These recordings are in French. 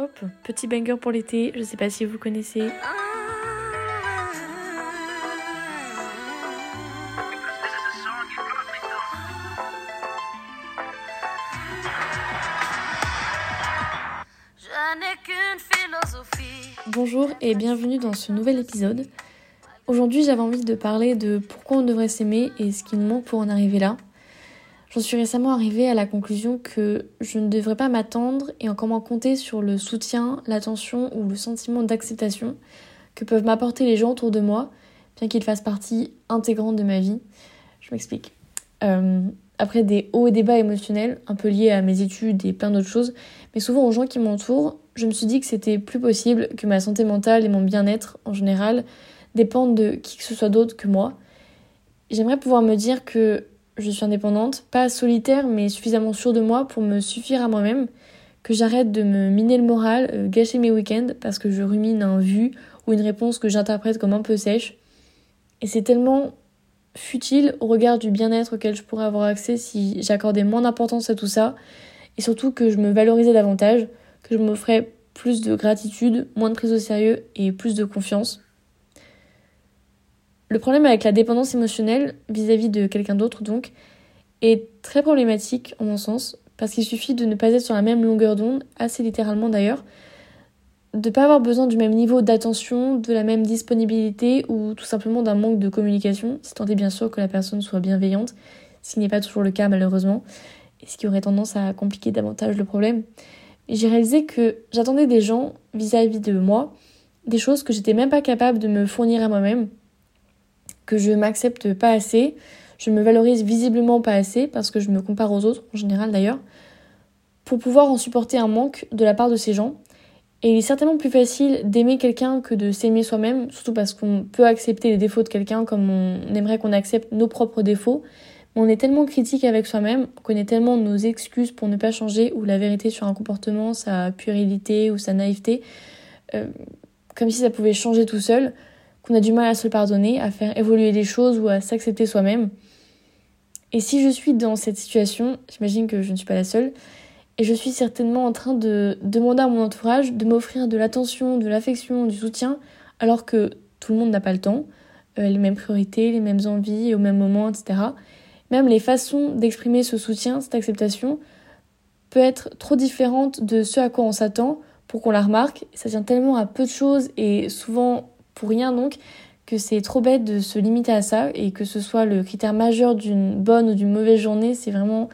Hop, petit banger pour l'été, je sais pas si vous connaissez. Bonjour et bienvenue dans ce nouvel épisode. Aujourd'hui j'avais envie de parler de pourquoi on devrait s'aimer et ce qui nous manque pour en arriver là. J'en suis récemment arrivée à la conclusion que je ne devrais pas m'attendre et encore moins compter sur le soutien, l'attention ou le sentiment d'acceptation que peuvent m'apporter les gens autour de moi, bien qu'ils fassent partie intégrante de ma vie. Je m'explique. Euh, après des hauts et des bas émotionnels, un peu liés à mes études et plein d'autres choses, mais souvent aux gens qui m'entourent, je me suis dit que c'était plus possible que ma santé mentale et mon bien-être en général dépendent de qui que ce soit d'autre que moi. J'aimerais pouvoir me dire que je suis indépendante, pas solitaire, mais suffisamment sûre de moi pour me suffire à moi-même, que j'arrête de me miner le moral, euh, gâcher mes week-ends parce que je rumine un vu ou une réponse que j'interprète comme un peu sèche. Et c'est tellement futile au regard du bien-être auquel je pourrais avoir accès si j'accordais moins d'importance à tout ça, et surtout que je me valorisais davantage, que je m'offrais plus de gratitude, moins de prise au sérieux et plus de confiance. Le problème avec la dépendance émotionnelle vis-à-vis de quelqu'un d'autre, donc, est très problématique, en mon sens, parce qu'il suffit de ne pas être sur la même longueur d'onde, assez littéralement d'ailleurs, de ne pas avoir besoin du même niveau d'attention, de la même disponibilité ou tout simplement d'un manque de communication, si tant est bien sûr que la personne soit bienveillante, ce qui n'est pas toujours le cas malheureusement, et ce qui aurait tendance à compliquer davantage le problème. J'ai réalisé que j'attendais des gens vis-à-vis de moi, des choses que j'étais même pas capable de me fournir à moi-même, que je m'accepte pas assez, je me valorise visiblement pas assez parce que je me compare aux autres, en général d'ailleurs, pour pouvoir en supporter un manque de la part de ces gens. Et il est certainement plus facile d'aimer quelqu'un que de s'aimer soi-même, surtout parce qu'on peut accepter les défauts de quelqu'un comme on aimerait qu'on accepte nos propres défauts. Mais on est tellement critique avec soi-même, on connaît tellement nos excuses pour ne pas changer ou la vérité sur un comportement, sa puérilité ou sa naïveté, euh, comme si ça pouvait changer tout seul, qu'on a du mal à se pardonner, à faire évoluer les choses ou à s'accepter soi-même. Et si je suis dans cette situation, j'imagine que je ne suis pas la seule, et je suis certainement en train de demander à mon entourage de m'offrir de l'attention, de l'affection, du soutien, alors que tout le monde n'a pas le temps, euh, les mêmes priorités, les mêmes envies au même moment, etc. Même les façons d'exprimer ce soutien, cette acceptation, peut être trop différente de ce à quoi on s'attend pour qu'on la remarque. Ça tient tellement à peu de choses et souvent pour rien donc que c'est trop bête de se limiter à ça et que ce soit le critère majeur d'une bonne ou d'une mauvaise journée, c'est vraiment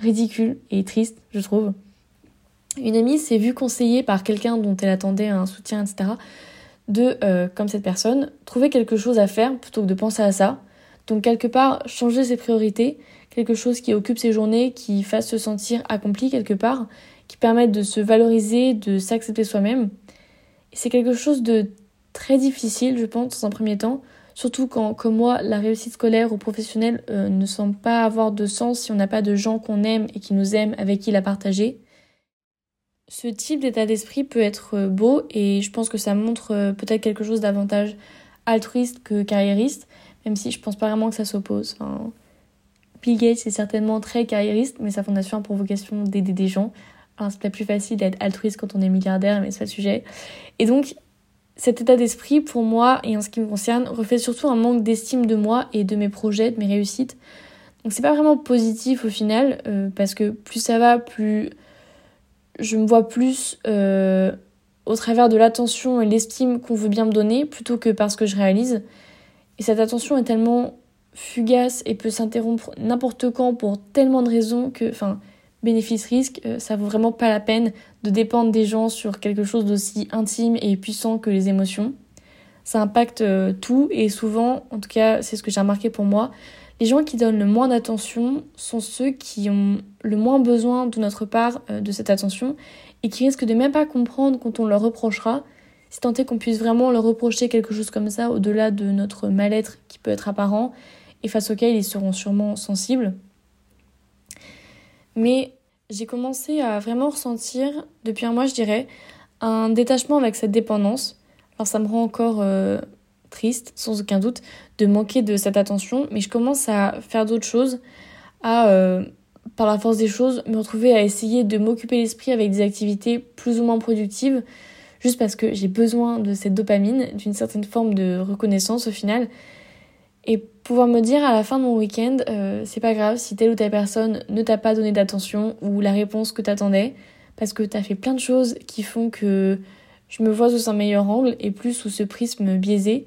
ridicule et triste, je trouve. Une amie s'est vue conseiller par quelqu'un dont elle attendait un soutien, etc., de, euh, comme cette personne, trouver quelque chose à faire plutôt que de penser à ça. Donc quelque part, changer ses priorités, quelque chose qui occupe ses journées, qui fasse se sentir accompli quelque part, qui permette de se valoriser, de s'accepter soi-même. C'est quelque chose de très difficile, je pense, dans un premier temps. Surtout quand, comme moi, la réussite scolaire ou professionnelle euh, ne semble pas avoir de sens si on n'a pas de gens qu'on aime et qui nous aiment, avec qui la partager. Ce type d'état d'esprit peut être euh, beau et je pense que ça montre euh, peut-être quelque chose davantage altruiste que carriériste, même si je pense pas vraiment que ça s'oppose. Enfin, Bill Gates est certainement très carriériste, mais sa fondation a pour vocation d'aider des gens. Alors c'est peut-être plus facile d'être altruiste quand on est milliardaire, mais c'est pas le sujet. Et donc, cet état d'esprit, pour moi, et en ce qui me concerne, reflète surtout un manque d'estime de moi et de mes projets, de mes réussites. Donc c'est pas vraiment positif au final, euh, parce que plus ça va, plus je me vois plus euh, au travers de l'attention et l'estime qu'on veut bien me donner, plutôt que parce que je réalise. Et cette attention est tellement fugace et peut s'interrompre n'importe quand pour tellement de raisons que, enfin, bénéfice-risque, euh, ça vaut vraiment pas la peine de dépendre des gens sur quelque chose d'aussi intime et puissant que les émotions. Ça impacte euh, tout et souvent, en tout cas c'est ce que j'ai remarqué pour moi, les gens qui donnent le moins d'attention sont ceux qui ont le moins besoin de notre part euh, de cette attention et qui risquent de même pas comprendre quand on leur reprochera, si tant est qu'on puisse vraiment leur reprocher quelque chose comme ça au-delà de notre mal-être qui peut être apparent et face auquel ils seront sûrement sensibles. Mais j'ai commencé à vraiment ressentir, depuis un mois je dirais, un détachement avec cette dépendance. Alors ça me rend encore euh, triste, sans aucun doute, de manquer de cette attention, mais je commence à faire d'autres choses, à euh, par la force des choses, me retrouver à essayer de m'occuper l'esprit avec des activités plus ou moins productives, juste parce que j'ai besoin de cette dopamine, d'une certaine forme de reconnaissance au final. Et pouvoir me dire à la fin de mon week-end, euh, c'est pas grave si telle ou telle personne ne t'a pas donné d'attention ou la réponse que t'attendais, parce que t'as fait plein de choses qui font que je me vois sous un meilleur angle et plus sous ce prisme biaisé,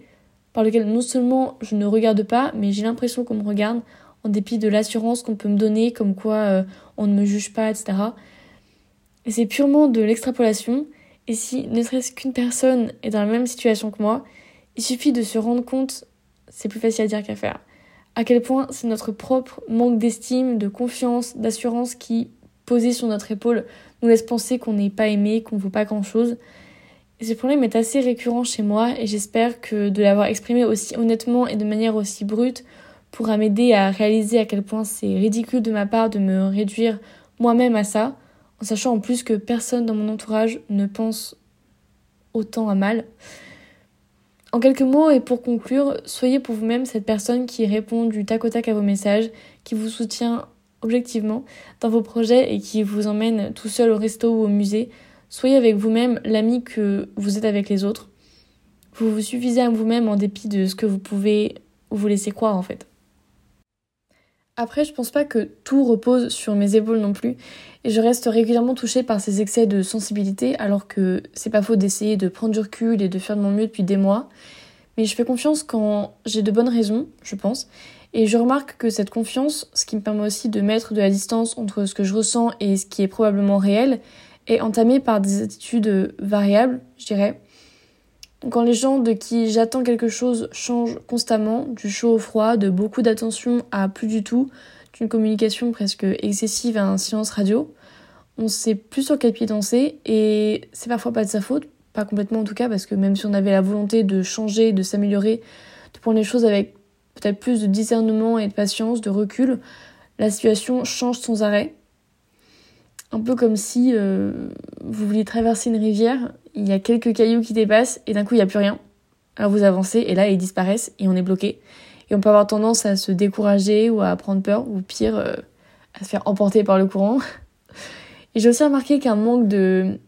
par lequel non seulement je ne regarde pas, mais j'ai l'impression qu'on me regarde en dépit de l'assurance qu'on peut me donner, comme quoi euh, on ne me juge pas, etc. Et c'est purement de l'extrapolation, et si ne serait-ce qu'une personne est dans la même situation que moi, il suffit de se rendre compte, c'est plus facile à dire qu'à faire, à quel point c'est notre propre manque d'estime, de confiance, d'assurance qui, posé sur notre épaule, nous laisse penser qu'on n'est pas aimé, qu'on ne vaut pas grand-chose. Et ce problème est assez récurrent chez moi et j'espère que de l'avoir exprimé aussi honnêtement et de manière aussi brute pourra m'aider à réaliser à quel point c'est ridicule de ma part de me réduire moi-même à ça, en sachant en plus que personne dans mon entourage ne pense autant à mal. En quelques mots et pour conclure, soyez pour vous-même cette personne qui répond du tac au tac à vos messages, qui vous soutient objectivement dans vos projets et qui vous emmène tout seul au resto ou au musée. Soyez avec vous-même l'ami que vous êtes avec les autres. Vous vous suffisez à vous-même en dépit de ce que vous pouvez vous laisser croire en fait. Après, je pense pas que tout repose sur mes épaules non plus, et je reste régulièrement touchée par ces excès de sensibilité, alors que c'est pas faux d'essayer de prendre du recul et de faire de mon mieux depuis des mois. Mais je fais confiance quand j'ai de bonnes raisons, je pense, et je remarque que cette confiance, ce qui me permet aussi de mettre de la distance entre ce que je ressens et ce qui est probablement réel, est entamée par des attitudes variables, je dirais. Quand les gens de qui j'attends quelque chose changent constamment, du chaud au froid, de beaucoup d'attention à plus du tout, d'une communication presque excessive à un silence radio, on sait plus sur quel pied danser et c'est parfois pas de sa faute, pas complètement en tout cas, parce que même si on avait la volonté de changer, de s'améliorer, de prendre les choses avec peut-être plus de discernement et de patience, de recul, la situation change sans arrêt. Un peu comme si euh, vous vouliez traverser une rivière il y a quelques cailloux qui dépassent et d'un coup il n'y a plus rien. Alors vous avancez et là ils disparaissent et on est bloqué. Et on peut avoir tendance à se décourager ou à prendre peur ou pire euh, à se faire emporter par le courant. Et j'ai aussi remarqué qu'un manque de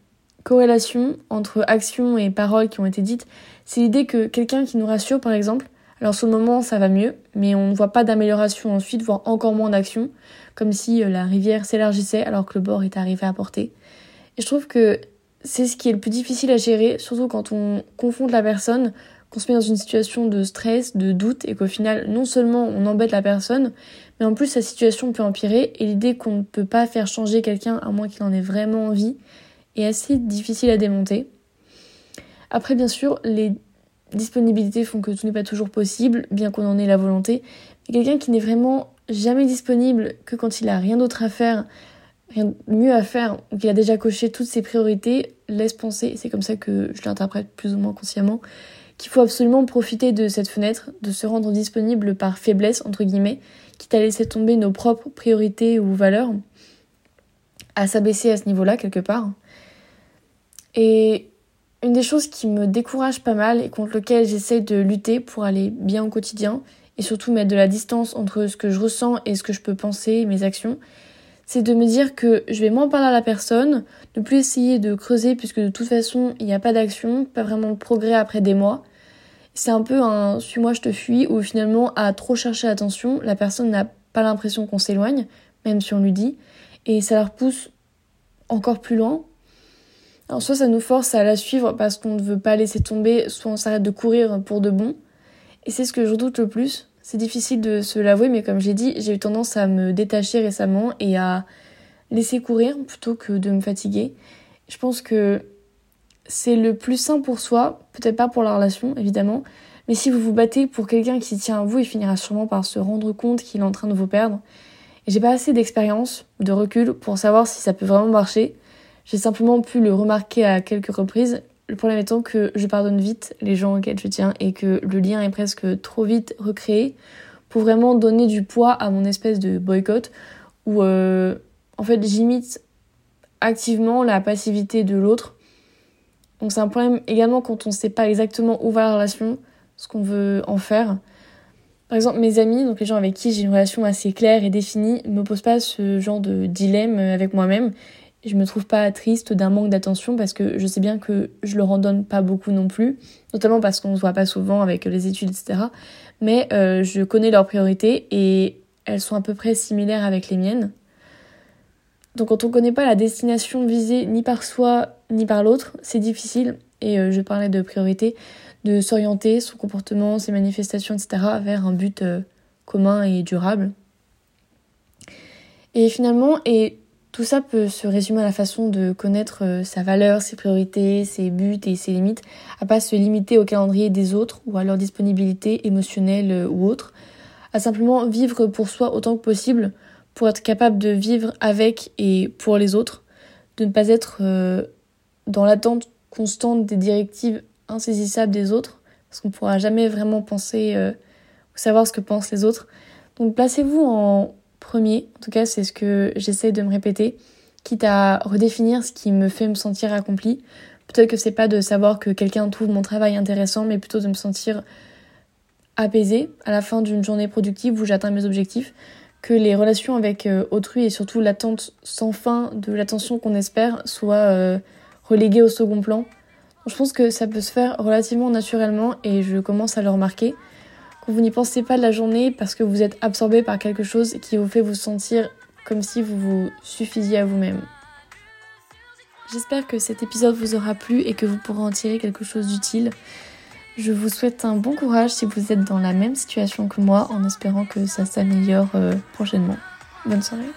corrélation entre actions et paroles qui ont été dites, c'est l'idée que quelqu'un qui nous rassure par exemple, alors sur le moment ça va mieux, mais on ne voit pas d'amélioration ensuite, voire encore moins d'action, comme si euh, la rivière s'élargissait alors que le bord est arrivé à portée. Et je trouve que c'est ce qui est le plus difficile à gérer, surtout quand on confronte la personne, qu'on se met dans une situation de stress, de doute, et qu'au final, non seulement on embête la personne, mais en plus sa situation peut empirer, et l'idée qu'on ne peut pas faire changer quelqu'un à moins qu'il en ait vraiment envie est assez difficile à démonter. Après, bien sûr, les disponibilités font que tout n'est pas toujours possible, bien qu'on en ait la volonté, quelqu'un qui n'est vraiment jamais disponible que quand il a rien d'autre à faire, rien de mieux à faire ou qu'il a déjà coché toutes ses priorités laisse penser, c'est comme ça que je l'interprète plus ou moins consciemment, qu'il faut absolument profiter de cette fenêtre, de se rendre disponible par faiblesse, entre guillemets, quitte à laisser tomber nos propres priorités ou valeurs, à s'abaisser à ce niveau-là quelque part. Et une des choses qui me décourage pas mal et contre lequel j'essaye de lutter pour aller bien au quotidien, et surtout mettre de la distance entre ce que je ressens et ce que je peux penser mes actions, c'est de me dire que je vais moins parler à la personne, ne plus essayer de creuser puisque de toute façon il n'y a pas d'action, pas vraiment de progrès après des mois. C'est un peu un suis-moi je te fuis où finalement à trop chercher l'attention, la personne n'a pas l'impression qu'on s'éloigne, même si on lui dit, et ça la repousse encore plus loin. Alors soit ça nous force à la suivre parce qu'on ne veut pas laisser tomber, soit on s'arrête de courir pour de bon. Et c'est ce que je redoute le plus, c'est difficile de se l'avouer, mais comme j'ai dit, j'ai eu tendance à me détacher récemment et à laisser courir plutôt que de me fatiguer. Je pense que c'est le plus sain pour soi, peut-être pas pour la relation évidemment, mais si vous vous battez pour quelqu'un qui tient à vous, il finira sûrement par se rendre compte qu'il est en train de vous perdre. Et j'ai pas assez d'expérience, de recul pour savoir si ça peut vraiment marcher. J'ai simplement pu le remarquer à quelques reprises le problème étant que je pardonne vite les gens auxquels je tiens et que le lien est presque trop vite recréé pour vraiment donner du poids à mon espèce de boycott où euh, en fait j'imite activement la passivité de l'autre. Donc c'est un problème également quand on ne sait pas exactement où va la relation, ce qu'on veut en faire. Par exemple, mes amis, donc les gens avec qui j'ai une relation assez claire et définie, ne me posent pas ce genre de dilemme avec moi-même. Je me trouve pas triste d'un manque d'attention parce que je sais bien que je leur en donne pas beaucoup non plus, notamment parce qu'on se voit pas souvent avec les études, etc. Mais euh, je connais leurs priorités et elles sont à peu près similaires avec les miennes. Donc quand on connaît pas la destination visée ni par soi ni par l'autre, c'est difficile. Et euh, je parlais de priorité, de s'orienter, son comportement, ses manifestations, etc. vers un but euh, commun et durable. Et finalement, et tout ça peut se résumer à la façon de connaître euh, sa valeur, ses priorités, ses buts et ses limites, à pas se limiter au calendrier des autres ou à leur disponibilité émotionnelle euh, ou autre, à simplement vivre pour soi autant que possible pour être capable de vivre avec et pour les autres, de ne pas être euh, dans l'attente constante des directives insaisissables des autres, parce qu'on ne pourra jamais vraiment penser ou savoir ce que pensent les autres. Donc placez-vous en premier. En tout cas, c'est ce que j'essaie de me répéter, quitte à redéfinir ce qui me fait me sentir accomplie. Peut-être que c'est pas de savoir que quelqu'un trouve mon travail intéressant, mais plutôt de me sentir apaisée à la fin d'une journée productive où j'atteins mes objectifs, que les relations avec euh, autrui et surtout l'attente sans fin de l'attention qu'on espère soient euh, reléguées au second plan. Je pense que ça peut se faire relativement naturellement et je commence à le remarquer que vous n'y pensez pas de la journée parce que vous êtes absorbé par quelque chose qui vous fait vous sentir comme si vous vous suffisiez à vous-même. J'espère que cet épisode vous aura plu et que vous pourrez en tirer quelque chose d'utile. Je vous souhaite un bon courage si vous êtes dans la même situation que moi en espérant que ça s'améliore euh, prochainement. Bonne soirée.